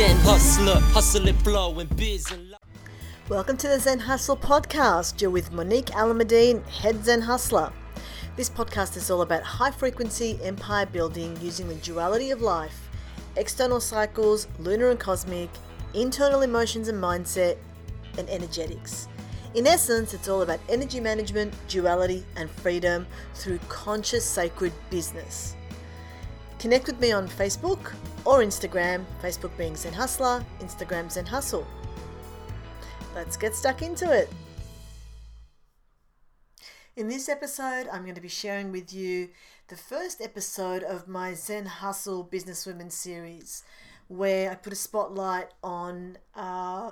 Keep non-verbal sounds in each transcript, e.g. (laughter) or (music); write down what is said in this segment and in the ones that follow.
Zen hustler, hustle flow and biz and Welcome to the Zen Hustle podcast. You're with Monique Alamadine, head Zen Hustler. This podcast is all about high frequency empire building using the duality of life, external cycles, lunar and cosmic, internal emotions and mindset, and energetics. In essence, it's all about energy management, duality, and freedom through conscious sacred business. Connect with me on Facebook or Instagram, Facebook being Zen Hustler, Instagram Zen Hustle. Let's get stuck into it. In this episode, I'm going to be sharing with you the first episode of my Zen Hustle Businesswomen series, where I put a spotlight on uh,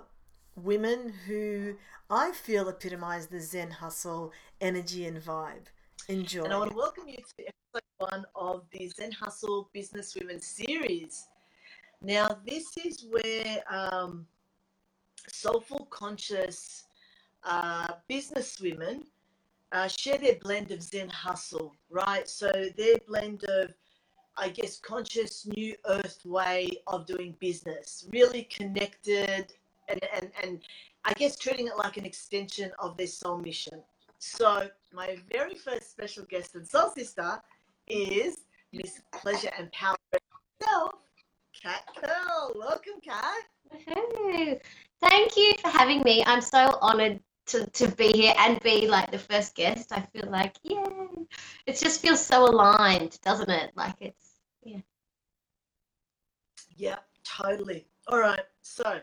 women who I feel epitomize the Zen Hustle energy and vibe. Enjoy. And I want to welcome you to episode one of the Zen Hustle Business Women series. Now, this is where um, soulful, conscious uh, business women uh, share their blend of Zen hustle, right? So their blend of, I guess, conscious new earth way of doing business, really connected and, and, and I guess treating it like an extension of their soul mission. So my very first special guest and soul sister is Miss Pleasure and Power herself, Cat Kerle. Welcome, Cat. Hey, thank you for having me. I'm so honored to, to be here and be like the first guest. I feel like, yay. It just feels so aligned, doesn't it? Like it's, yeah. Yeah, totally. All right. So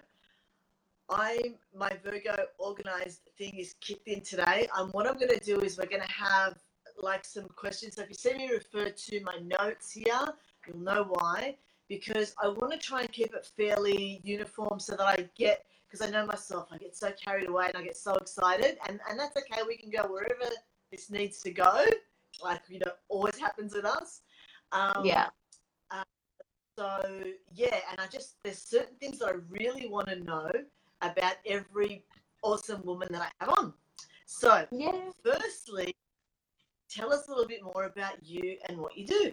I my Virgo organized thing is kicked in today. Um, what I'm going to do is we're going to have like some questions. So if you see me refer to my notes here, you'll know why because I want to try and keep it fairly uniform so that I get because I know myself, I get so carried away and I get so excited, and and that's okay. We can go wherever this needs to go, like you know, always happens with us. Um, yeah. Uh, so yeah, and I just there's certain things that I really want to know about every awesome woman that I have on. So yeah. firstly, tell us a little bit more about you and what you do.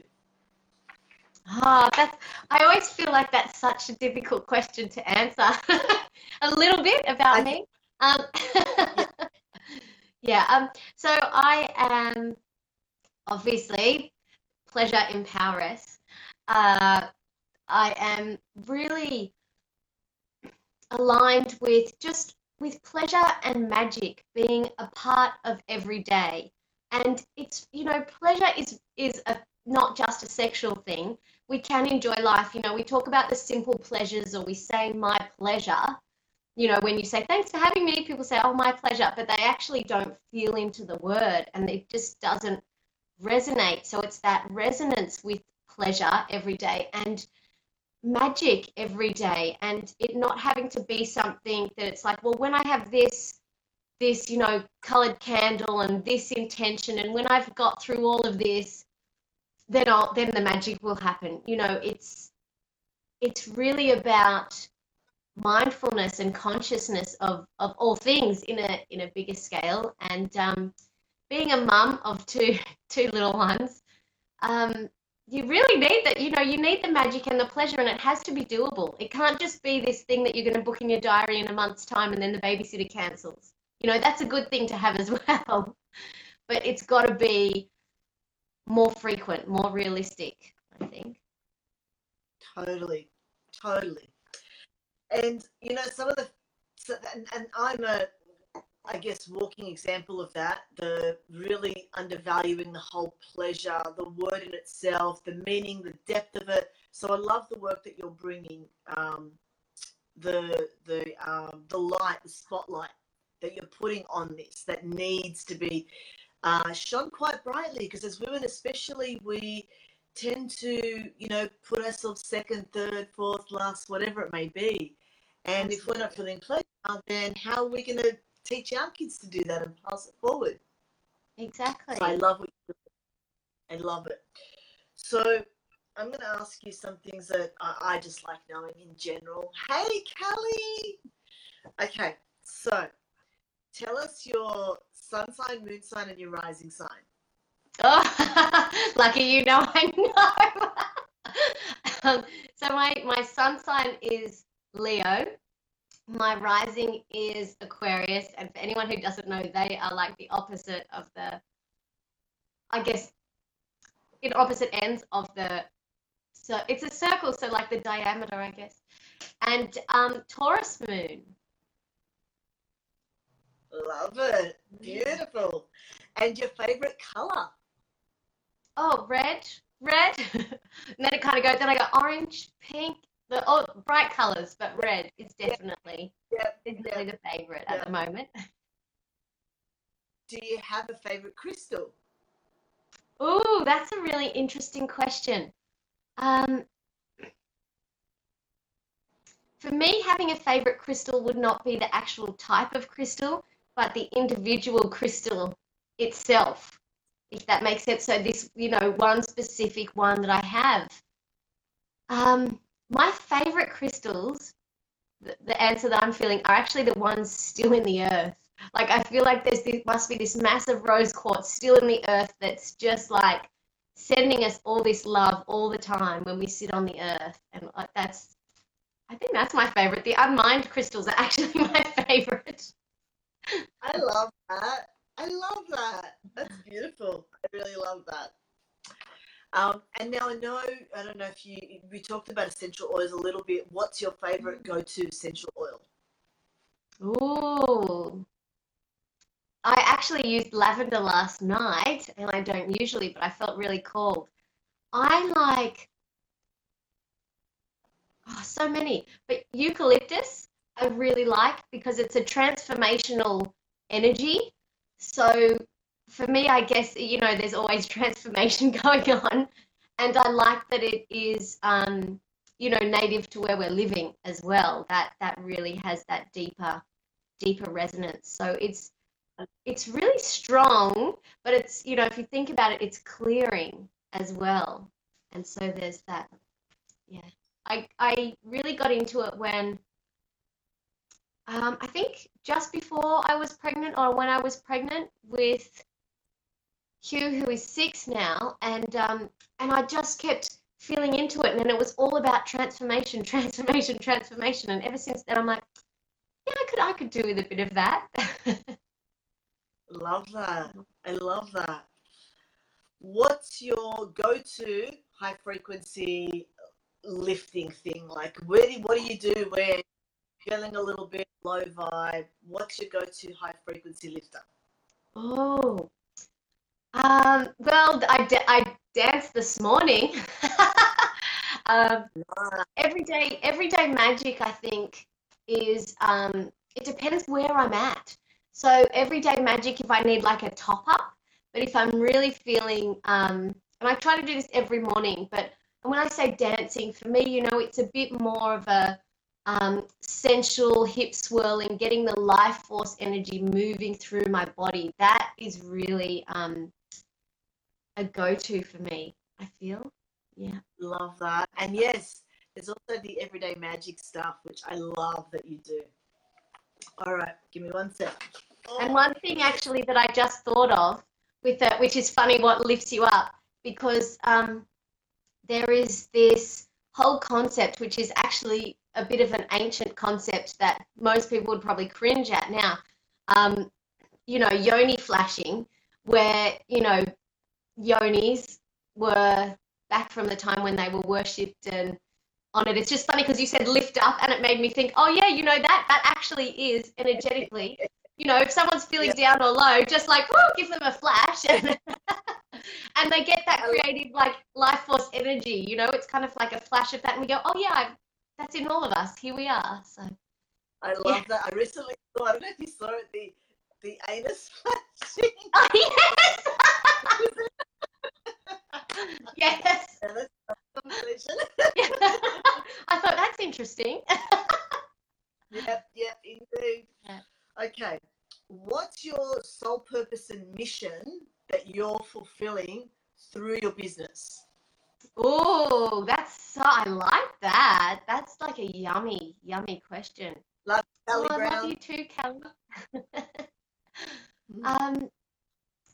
Ah, oh, that's. I always feel like that's such a difficult question to answer. (laughs) a little bit about I, me. Um, yeah. (laughs) yeah. Um. So I am obviously pleasure empoweress. Uh, I am really aligned with just with pleasure and magic being a part of every day and it's you know pleasure is is a not just a sexual thing we can enjoy life. You know, we talk about the simple pleasures or we say my pleasure. You know, when you say thanks for having me, people say, oh, my pleasure, but they actually don't feel into the word and it just doesn't resonate. So it's that resonance with pleasure every day and magic every day and it not having to be something that it's like, well, when I have this, this, you know, colored candle and this intention, and when I've got through all of this, then I'll, then the magic will happen. You know, it's it's really about mindfulness and consciousness of, of all things in a in a bigger scale. And um, being a mum of two (laughs) two little ones, um, you really need that. You know, you need the magic and the pleasure, and it has to be doable. It can't just be this thing that you're going to book in your diary in a month's time, and then the babysitter cancels. You know, that's a good thing to have as (laughs) well, but it's got to be more frequent, more realistic, I think. Totally, totally. And you know, some of the, and, and I'm a, I guess, walking example of that. The really undervaluing the whole pleasure, the word in itself, the meaning, the depth of it. So I love the work that you're bringing, um, the the um, the light, the spotlight that you're putting on this that needs to be uh, shone quite brightly because as women especially we tend to you know put ourselves second third fourth last whatever it may be and if we're not feeling pleasure then how are we going to teach our kids to do that and pass it forward exactly so i love what you do. i love it so i'm going to ask you some things that I, I just like knowing in general hey kelly okay so tell us your sun sign, moon sign, and your rising sign. Oh, (laughs) lucky you know I know. (laughs) um, so my my sun sign is Leo. My rising is Aquarius, and for anyone who doesn't know, they are like the opposite of the, I guess, in opposite ends of the. So it's a circle, so like the diameter, I guess. And um, Taurus moon. Love it. Beautiful. And your favorite color? Oh, red, red. (laughs) and then it kind of goes. Then I go orange, pink, the oh, bright colors, but red is definitely Yep. definitely the favorite at the moment. (laughs) Do you have a favorite crystal? Oh, that's a really interesting question. Um, for me, having a favorite crystal would not be the actual type of crystal, but the individual crystal itself, if that makes sense. So this, you know, one specific one that I have. Um, my favorite crystals, the, the answer that I'm feeling, are actually the ones still in the earth. Like I feel like there's this must be this massive rose quartz still in the earth that's just like sending us all this love all the time when we sit on the earth, and like that's. I think that's my favorite. The unmined crystals are (laughs) actually my favorite. I love that. I love that. That's beautiful. I really love that. Um, and now I know, I don't know if you, we talked about essential oils a little bit. What's your favorite go to essential oil? Ooh. I actually used lavender last night, and I don't usually, but I felt really cold. I like oh, so many, but eucalyptus I really like because it's a transformational energy. So for me, I guess, you know, there's always (laughs) transformation going on, and I like that it is, um, you know, native to where we're living as well. That that really has that deeper, deeper resonance. So it's it's really strong, but it's, you know, if you think about it, it's clearing as well. And so there's that. Yeah. I I really got into it when um, I think just before I was pregnant or when I was pregnant with Hugh, who is six now, and um, and I just kept feeling into it, and then it was all about transformation, (laughs) transformation, transformation, and ever since then, I'm like, yeah, I could I could do with a bit of that. Love that. I love that. What's your go to high frequency lifting thing? Like, where do, what do you do when you're feeling a little bit low vibe? What's your go to high frequency lifter? Oh, um, well, I, I danced this morning. (laughs) um, everyday everyday magic, I think, is um, it depends where I'm at. So everyday magic, if I need like a top up, but if I'm really feeling, um, and I try to do this every morning, but when I say dancing, for me, you know, it's a bit more of a um, sensual hip swirling, getting the life force energy moving through my body. That is really um, a go-to for me. I feel, yeah. Love that. And yes, there's also the everyday magic stuff, which I love that you do. All right, give me one sec. And one thing actually that I just thought of with that, which is funny, what lifts you up, because um, there is this whole concept, which is actually a bit of an ancient concept that most people would probably cringe at now. Um, you know, yoni flashing, where you know yonis were back from the time when they were worshipped and honored. It's just funny because you said lift up, and it made me think, oh yeah, you know that that actually is energetically. You know, if someone's feeling Yeah. down or low, just like woo, give them a flash, and, (laughs) and they get that creative like life force energy. You know, it's kind of like a flash of that, and we go, oh yeah, I've, that's in all of us. Here we are. So I love that. I recently saw, I don't know if you saw it, the, the anus (laughs) flashing. oh yes, (laughs) yes. Yeah, that's. (laughs) I thought that's interesting. (laughs) yep, yep, indeed. Yeah. Okay, what's your sole purpose and mission that you're fulfilling through your business? Oh, that's so, I like that. That's like a yummy, yummy question. Love Kelly oh, I love you too, Kelly. (laughs) Mm. um,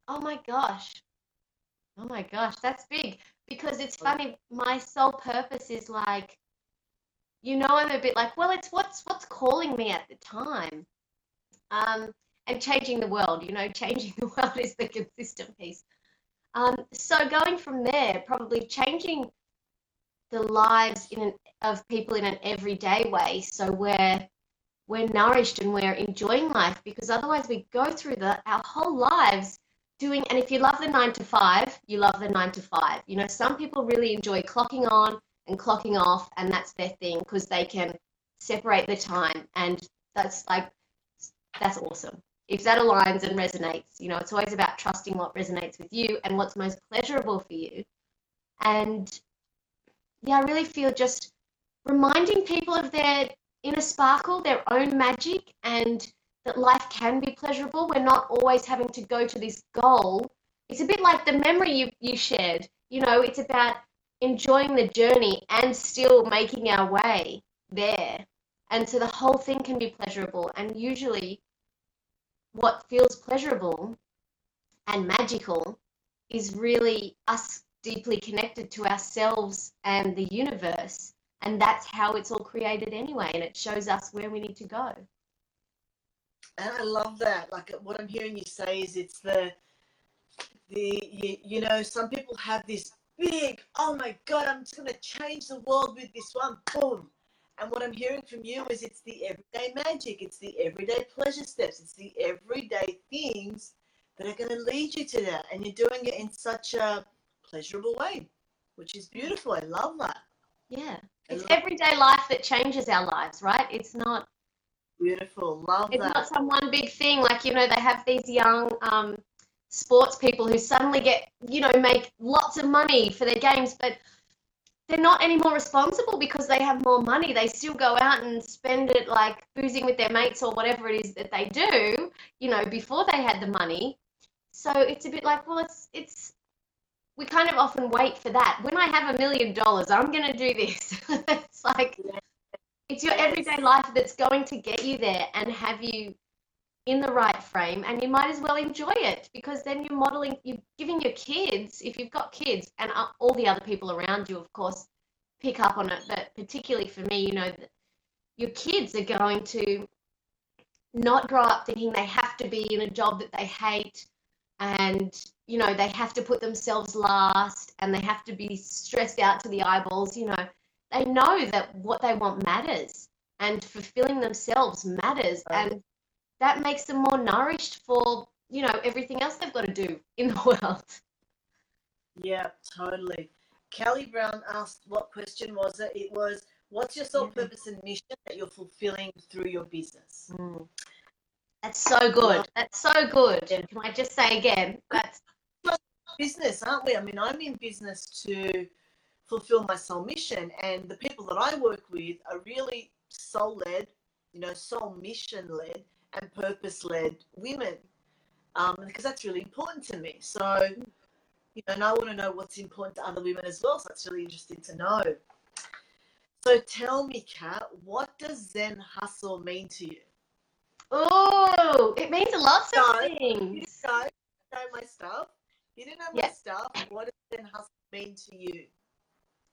oh my gosh. Oh my gosh, that's big because it's funny. My sole purpose is like you know I'm a bit like, well, it's what's what's calling me at the time. Um, and changing the world, you know, (laughs) changing the world is the consistent piece. Um, so going from there, probably changing the lives in an, of people in an everyday way, so we're we're nourished and we're enjoying life, because otherwise we go through the our whole lives doing. And if you love the nine to five, you love the nine to five. You know, some people really enjoy clocking on and clocking off, and that's their thing because they can separate the time, and that's like that's awesome if that aligns and resonates, you know, it's always about trusting what resonates with you and what's most pleasurable for you. And yeah, I really feel just reminding people of their inner sparkle, their own magic, and that life can be pleasurable. We're not always having to go to this goal. It's a bit like the memory you, you shared. You know, it's about enjoying the journey and still making our way there. And so the whole thing can be pleasurable. And usually, what feels pleasurable and magical is really us deeply connected to ourselves and the universe. And that's how it's all created anyway. And it shows us where we need to go. And I love that. Like what I'm hearing you say is it's the, the you, you know, some people have this big, oh my God, I'm just going to change the world with this one. Boom. And what I'm hearing from you is it's the everyday magic, it's the everyday pleasure steps, it's the everyday things that are going to lead you to that. And you're doing it in such a pleasurable way, which is beautiful. I love that. Yeah. It's everyday life that changes our lives, right? It's not beautiful. Love it's that. It's not some one big thing. Like, you know, they have these young um, sports people who suddenly get, you know, make lots of money for their games, but they're not any more responsible because they have more money. They still go out and spend it like boozing with their mates or whatever it is that they do, you know, before they had the money. So it's a bit like, well, it's it's we kind of often wait for that. When I have a million dollars, I'm going to do this. (laughs) it's like it's your everyday life that's going to get you there and have you in the right frame and you might as well enjoy it because then you're modeling you're giving your kids if you've got kids and all the other people around you of course pick up on it but particularly for me you know your kids are going to not grow up thinking they have to be in a job that they hate and you know they have to put themselves last and they have to be stressed out to the eyeballs you know they know that what they want matters and fulfilling themselves matters and that makes them more nourished for you know everything else they've got to do in the (laughs) world. Yeah totally. Kelly brown asked what question was it? It was what's your sole mm-hmm. purpose and mission that you're fulfilling through your business? Mm. that's so good. That's so good. Yeah. can i just say again that's business aren't we? I mean i'm in business to fulfill my soul mission and the people that i work with are really soul led you know soul mission led and purpose led women um, because that's really important to me. So, you know, and I want to know what's important to other women as well. So that's really interesting to know. So tell me, Cat, what does Zen hustle mean to you? Oh, it means lots of no, things. You know, know my stuff. You didn't know my yep. stuff. What does Zen hustle mean to you?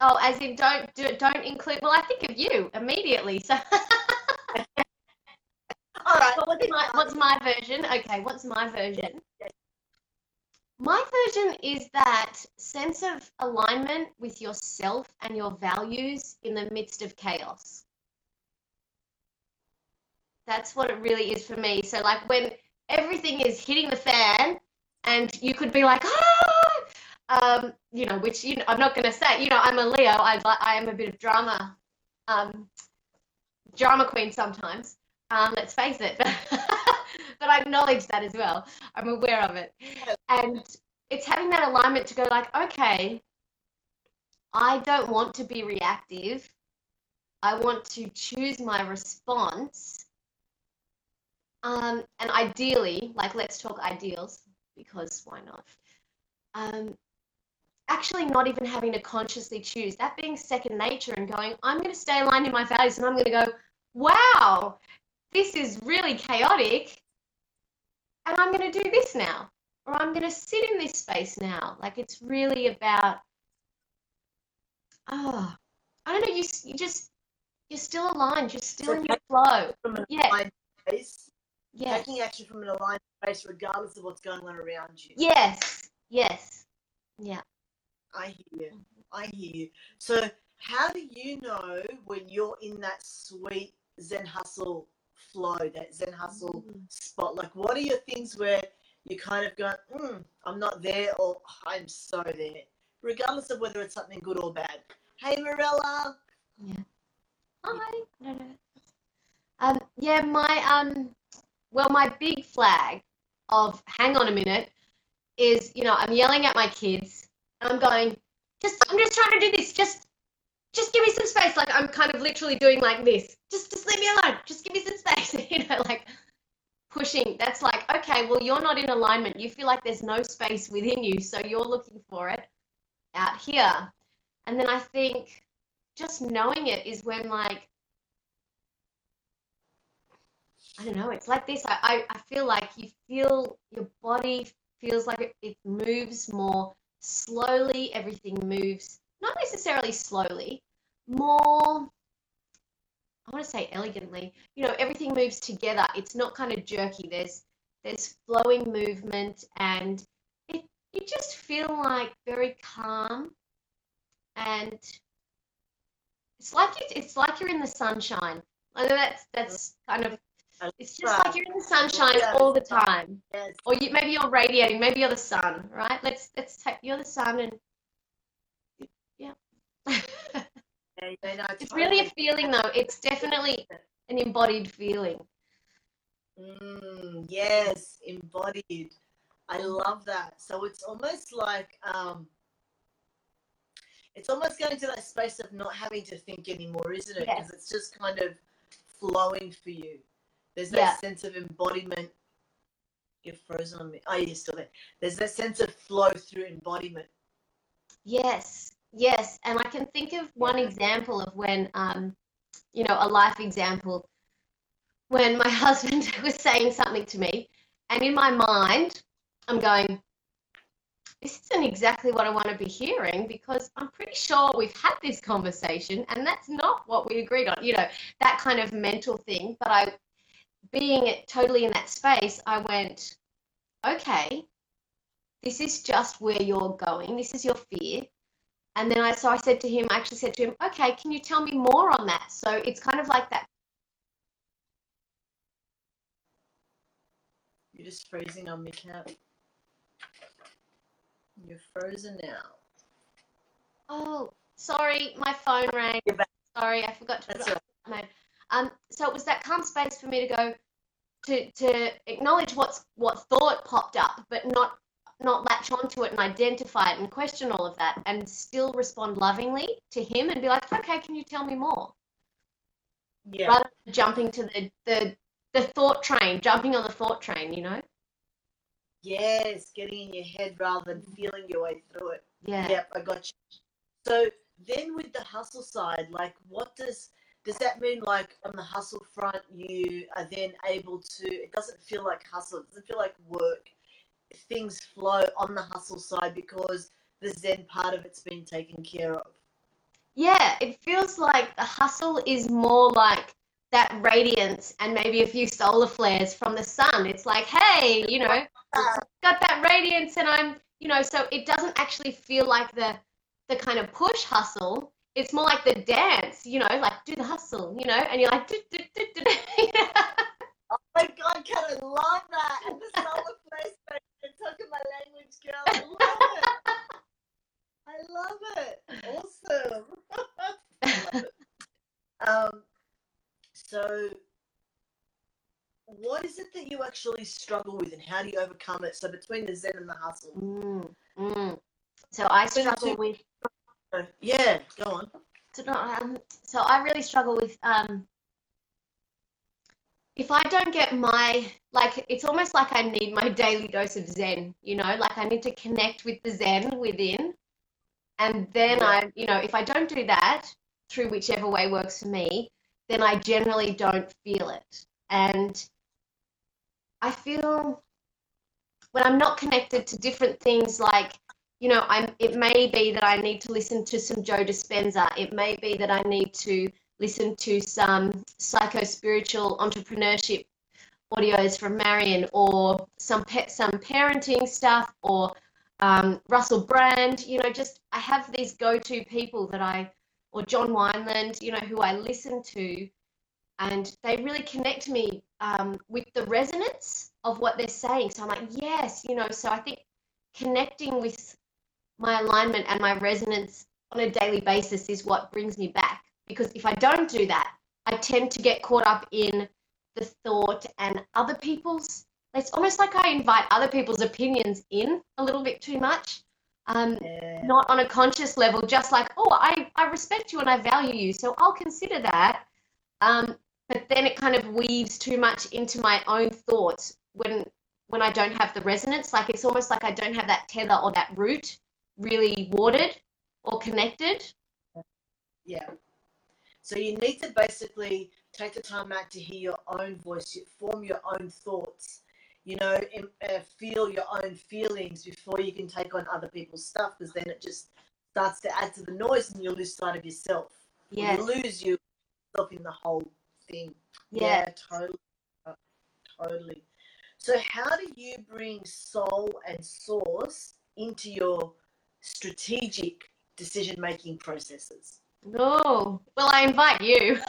Oh, as in don't do, don't include. Well, I think of you immediately. So (laughs) All right. But what's my what's my version? Okay, what's my version? My version is that sense of alignment with yourself and your values in the midst of chaos. That's what it really is for me. So like when everything is hitting the fan and you could be like, ah, um, you know, which you know, I'm not going to say, you know, I'm a Leo. I I am a bit of drama, um, drama queen sometimes. Um, let's face it, (laughs) but, but I acknowledge that as well. I'm aware of it. And it's having that alignment to go like, okay, I don't want to be reactive. I want to choose my response. Um, and ideally, like let's talk ideals because why not? Um, actually, not even having to consciously choose that being second nature and going, I'm going to stay aligned in my values and I'm going to go, wow, this is really chaotic and I'm going to do this now or I'm going to sit in this space now. Like it's really about, oh, I don't know, you, you just, you're still aligned. You're still So in your flow. From an Yeah. aligned space, Yeah. taking action from an aligned space, regardless of what's going on around you. Yes. Yes. Yeah. I hear you. I hear you. So, how do you know when you're in that sweet Zen hustle flow, that Zen hustle Mm. spot? Like, what are your things where you kind of go, mm, I'm not there, or I'm so there, regardless of whether it's something good or bad? Hey, Morella. Yeah. Hi. No, no. Um, yeah, my um, well, my big flag of hang on a minute is, you know, I'm yelling at my kids I'm going, just, I'm just trying to do this. Just, just give me some space. Like I'm kind of literally doing like this. Just, just leave me alone. Just give me some space. (laughs) you know, like pushing. That's like, okay, well, you're not in alignment. You feel like there's no space within you, so you're looking for it out here. And then I think just knowing it is when like I don't know, it's like this. I, I, I feel like you feel your body feels like it, it moves more slowly, everything moves not necessarily slowly, more I want to say elegantly. You know, everything moves together. It's not kind of jerky. There's there's flowing movement and it you just feel like very calm and it's like it's, it's like you're in the sunshine. I know that's that's kind of it's just like you're in the sunshine all the time. Yes. Or you maybe you're radiating, maybe you're the sun, right? Let's let's take you're the sun and (laughs) yeah. Yeah, no, it's really a feeling though. It's definitely an embodied feeling. Mm, yes, embodied. I love that. So it's almost like um it's almost going to that space of not having to think anymore, isn't it? Because it's just kind of flowing for you. There's that Yeah. sense of embodiment. You're frozen on me. Oh, you're still there. There's that sense of flow through embodiment. Yes, yes, and I can think of one example of when, um, you know, a life example, when my (laughs) husband was saying something to me, and in my mind, I'm going, this isn't exactly what I want to be hearing because I'm pretty sure we've had this conversation and that's not what we agreed on, you know, that kind of mental thing. But I, being it totally in that space, I went, okay, this is just where you're going. This is your fear. And then I, so I said to him, I actually said to him, okay, can you tell me more on that? So it's kind of like that. You're just freezing on me, Cat. You're frozen now. Oh, sorry, my phone rang. Sorry, I forgot to put That's on mode. Um, so it was that calm space for me to go to to acknowledge what's what thought popped up, but not not latch onto it and identify it and question all of that, and still respond lovingly to him and be like, okay, can you tell me more? Yeah. Rather than jumping to the the the thought train, jumping on the thought train, you know? Yes, getting in your head rather than feeling your way through it. Yeah. Yep, I got you. So then with the hustle side, like what does does that mean like on the hustle front you are then able to it doesn't feel like hustle, it doesn't feel like work. Things flow on the hustle side because the Zen part of it's been taken care of. Yeah, it feels like the hustle is more like that radiance and maybe a few solar flares from the sun. It's like, hey, you know, (laughs) got that radiance and I'm, you know, so it doesn't actually feel like the the kind of push hustle. It's more like the dance, you know, like do the hustle, you know, and you're like, do, do, do, do. Oh my god, Cat, I love that. And the solar place you're talking my language, girl. I love it. I love it. Awesome. Love (laughs) it. Um so what is it that you actually struggle with and how do you overcome it? So between the Zen and the hustle. Mm, mm. So I struggle with Yeah, go on. so, um, so I really struggle with um, if I don't get my like it's almost like I need my (laughs) daily dose of Zen, you know, like I need to connect with the Zen within, and then Yeah. I, you know, if I don't do that through whichever way works for me, then I generally don't feel it, and I feel when I'm not connected to different things like you know, I'm, it may be that I need to listen to some Joe Dispenza. It may be that I need to listen to some psycho spiritual entrepreneurship audios from Marion or some pet some parenting stuff or um, Russell Brand. You know, just I have these go-to people that I or John Wineland, you know, who I listen to, and they really connect me um, with the resonance of what they're saying. So I'm like, yes, you know. So I think connecting with my alignment and my resonance on a daily basis is what brings me back. Because if I don't do that, I tend to get caught up in the thought and other people's. It's almost like I invite other people's opinions in a little bit too much. Um, Yeah. not on a conscious level, just like, oh, I, I respect you and I value you, so I'll consider that. Um, but then it kind of weaves too much into my own thoughts when when I don't have the resonance. Like it's almost like I don't have that tether or that root really watered or connected. Yeah. So you need to basically take the time out to hear your own voice, form your own thoughts, you know, and, uh, feel your own feelings before you can take on other people's stuff, because then it just starts to add to the noise and you lose sight of yourself. Yeah. You lose yourself in the whole thing. Yeah. totally. Uh, Totally. So, how do you bring soul and source into your strategic decision making processes? Oh, well, I invite you. (laughs)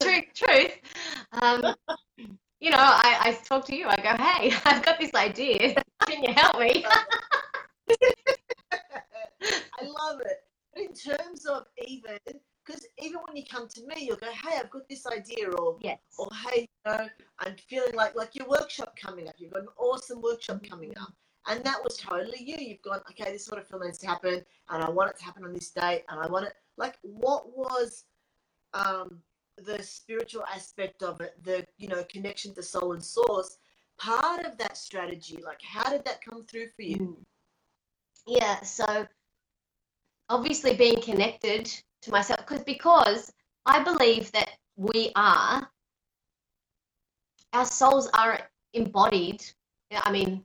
True, truth. Um, you know, I, I talk to you. I go, hey, (laughs) I've got this idea. Can you help me? (laughs) I love it. But in terms of even, because even when you come to me, you'll go, hey, I've got this idea, or Yes. or hey, you know, I'm feeling like like your workshop coming up. You've got an awesome workshop coming up, and that was totally you. You've gone, okay, this sort of feel needs to happen, and I want it to happen on this date, and I want it. Like, what was um, the spiritual aspect of it? The you know connection to soul and source. Part of that strategy, like how did that come through for you? Mm. Yeah, so obviously being connected to myself because because I believe that we are our souls are embodied. I mean,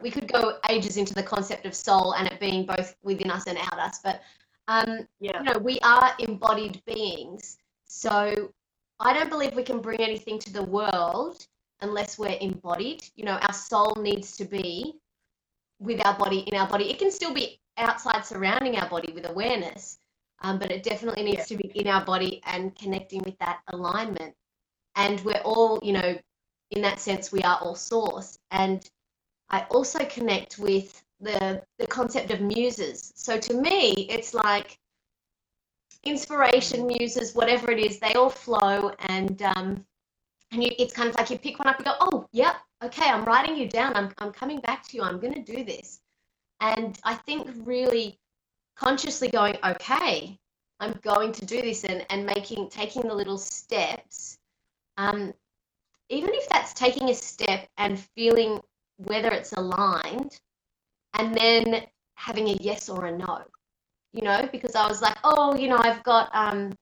we could go ages into the concept of soul and it being both within us and out us, but um, Yeah. you know, we are embodied beings. So I don't believe we can bring anything to the world unless we're embodied. You know, our soul needs to be with our body in our body. It can still be outside surrounding our body with awareness, um, but it definitely needs to be in our body and connecting with that alignment. And we're all, you know, in that sense, we are all source. And I also connect with the the concept of muses. So to me, it's like inspiration, muses, whatever it is, they all flow, and um, and you, it's kind of like you pick one up, and go, oh, yep, okay, I'm writing you down. I'm I'm coming back to you. I'm going to do this. And I think really consciously going, okay, I'm going to do this, and and making taking the little steps. Um, even if that's taking a step and feeling whether it's aligned, and then having a yes or a no you know, because I was like, oh, you know, I've got, um,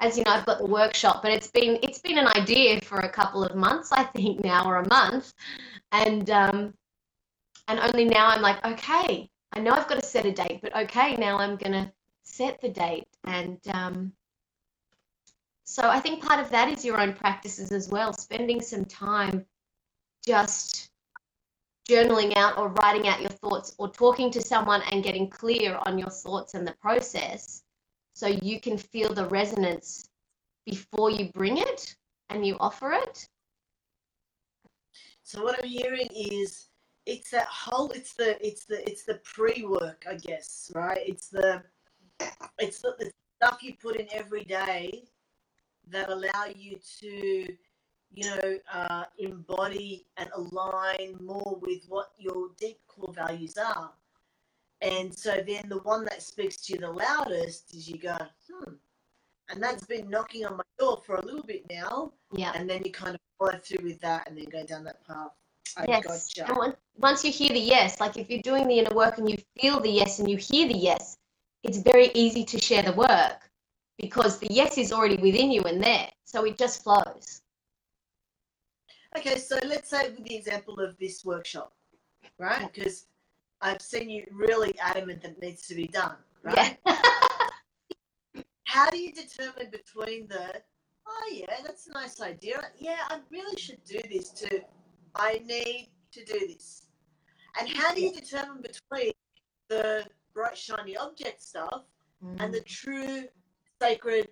as you know, I've got the workshop, but it's been it's been an idea for a couple of months, I think now, or a month, and um, and only now I'm like, okay, I know I've got to set a date, but okay, now I'm gonna set the date, and um, so I think part of that is your own practices as well, spending some time just journaling out or writing out your thoughts or talking to someone and getting clear on your thoughts and the process so you can feel the resonance before you bring it and you offer it. So what I'm hearing is it's that whole it's the it's the it's the pre-work, I guess, right? It's the it's the, the stuff you put in every day that allow you to you know uh, embody and align more with what your deep core values are. And so then the one that speaks to you the loudest is you go, hmm. And that's been knocking on my door for a little bit now Yeah. and then you kind of follow through with that and then go down that path. I yes. gotcha. And on- once you hear the yes, like if you're doing the inner work and you feel the yes and you hear the yes, it's very easy to share the work because the yes is already within you and there. So it just flows. Okay, so let's say with the example of this workshop, right? Because I've seen you really adamant that it needs to be done, right? Yeah. (laughs) How do you determine between the, oh yeah, that's a nice idea. Yeah, I really should do this to, I need to do this. And how do you determine between the bright shiny object stuff and the mm. true sacred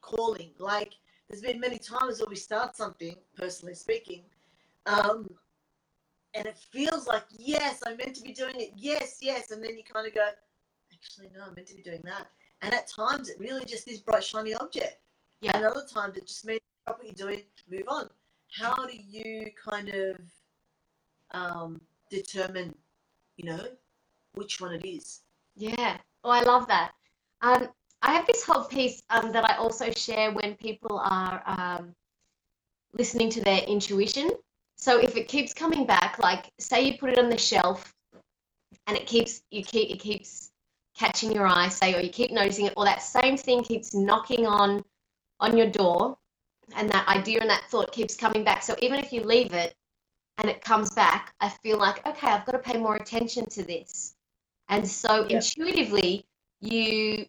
calling? Like there's been many times where we start something, personally speaking, um, and it feels like yes, I'm meant to be doing it. Yes, yes, and then you kind of go, actually no, I'm meant to be doing that. And at times it really just is bright shiny object. Yeah. And other times it just means stop what you're doing, move on. How do you kind of um, determine, you know, which one it is? Yeah. Oh, I love that. Um, I have this whole piece um, that I also share when people are um, listening to their intuition. So if it keeps coming back, like say you put it on the shelf, and it keeps you keep it keeps catching your eye, say, or you keep noticing it, or that same thing keeps knocking on on your door, and that idea and that thought keeps coming back. So even if you leave it and it comes back, I feel like okay, I've got to pay more attention to this. And so Yeah. intuitively, you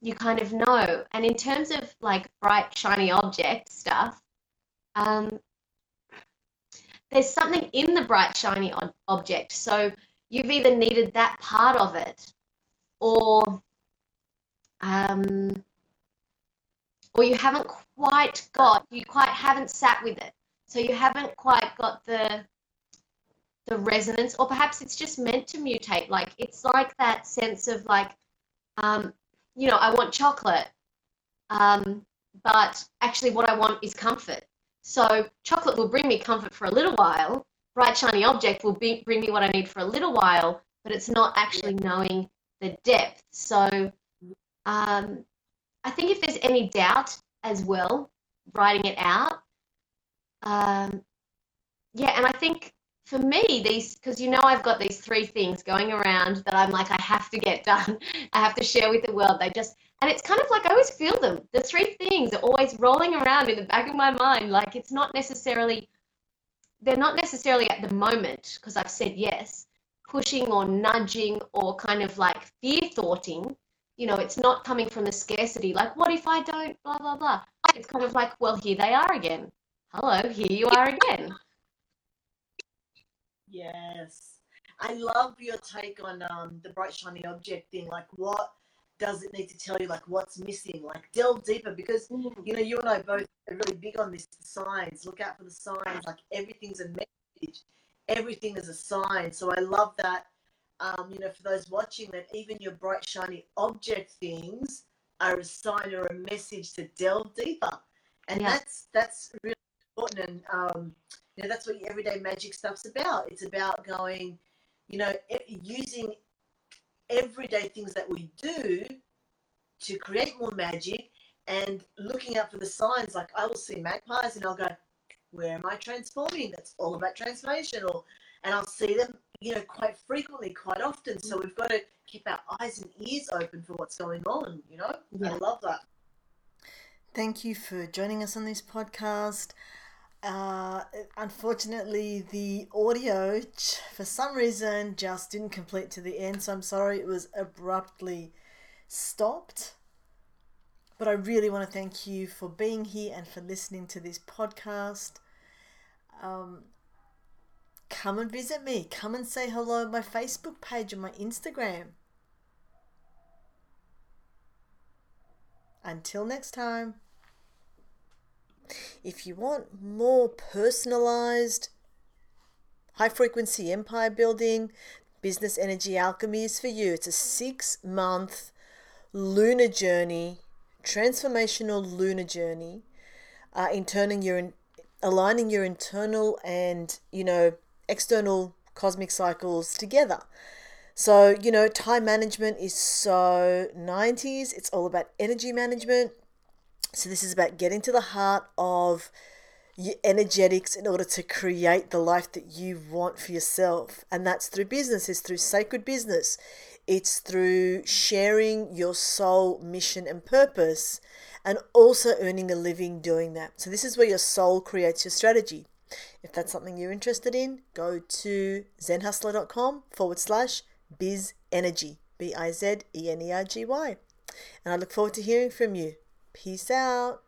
you kind of know. And in terms of like bright shiny object stuff, um, there's something in the bright shiny ob- object. So you've either needed that part of it, or um, or you haven't quite got you quite haven't sat with it. So you haven't quite got the the resonance, or perhaps it's just meant to mutate. Like it's like that sense of like, um, you know, I want chocolate, um, but actually what I want is comfort. So chocolate will bring me comfort for a little while. Bright shiny object will be, bring me what I need for a little while, but it's not actually knowing the depth. So um, I think if there's any doubt as well, writing it out. Um, yeah, and I think for me, these, because you know, I've got these three things going around that I'm like, I have to get (laughs) done. I have to share with the world. They just, and it's kind of like I always feel them. The three things are always rolling around in the back of my mind. Like it's not necessarily, they're not necessarily at the moment, because I've said yes, pushing or nudging or kind of like fear thoughting. You know, it's not coming from the scarcity, like, what if I don't, blah, blah, blah. It's kind of like, well, here they are again. Hello, here you are again. Yes. I love your take on um, the bright shiny object thing. Like, what does it need to tell you? Like, what's missing? Like, delve deeper because you know you and I both are really big on this. The signs. Look out for the signs. Like, everything's a message. Everything is a sign. So I love that. Um, you know, for those watching, that even your bright shiny object things are a sign or a message to delve deeper, and Yeah. that's that's really important. And um, you know, that's what your everyday magic stuff's about. It's about going, you know, using everyday things that we do to create more magic and looking out for the signs. Like I will see magpies and I'll go, where am I transforming? That's all about transformation. Or, and I'll see them, you know, quite frequently, quite often. So we've got to keep our eyes and ears open for what's going on, you know? Yeah. I love that. Thank you for joining us on this podcast. Uh, unfortunately, the audio, for some reason, just didn't complete to the end. So I'm sorry it was abruptly stopped. But I really want to thank you for being here and for listening to this podcast. Um, come and visit me. Come and say hello on my Facebook page and my Instagram. Until next time. If you want more personalized, high frequency empire building, business energy alchemy is for you. It's a six month lunar journey, transformational lunar journey, uh, in turning your, aligning your internal and, you know, external cosmic cycles together. So, you know, time management is so 90s. It's all about energy management. So, this is about getting to the heart of your energetics in order to create the life that you want for yourself. And that's through business, it's through sacred business, it's through sharing your soul mission and purpose, and also earning a living doing that. So, this is where your soul creates your strategy. If that's something you're interested in, go to zenhustler.com forward slash biz energy, B I Z E N E R G Y. And I look forward to hearing from you. Peace out.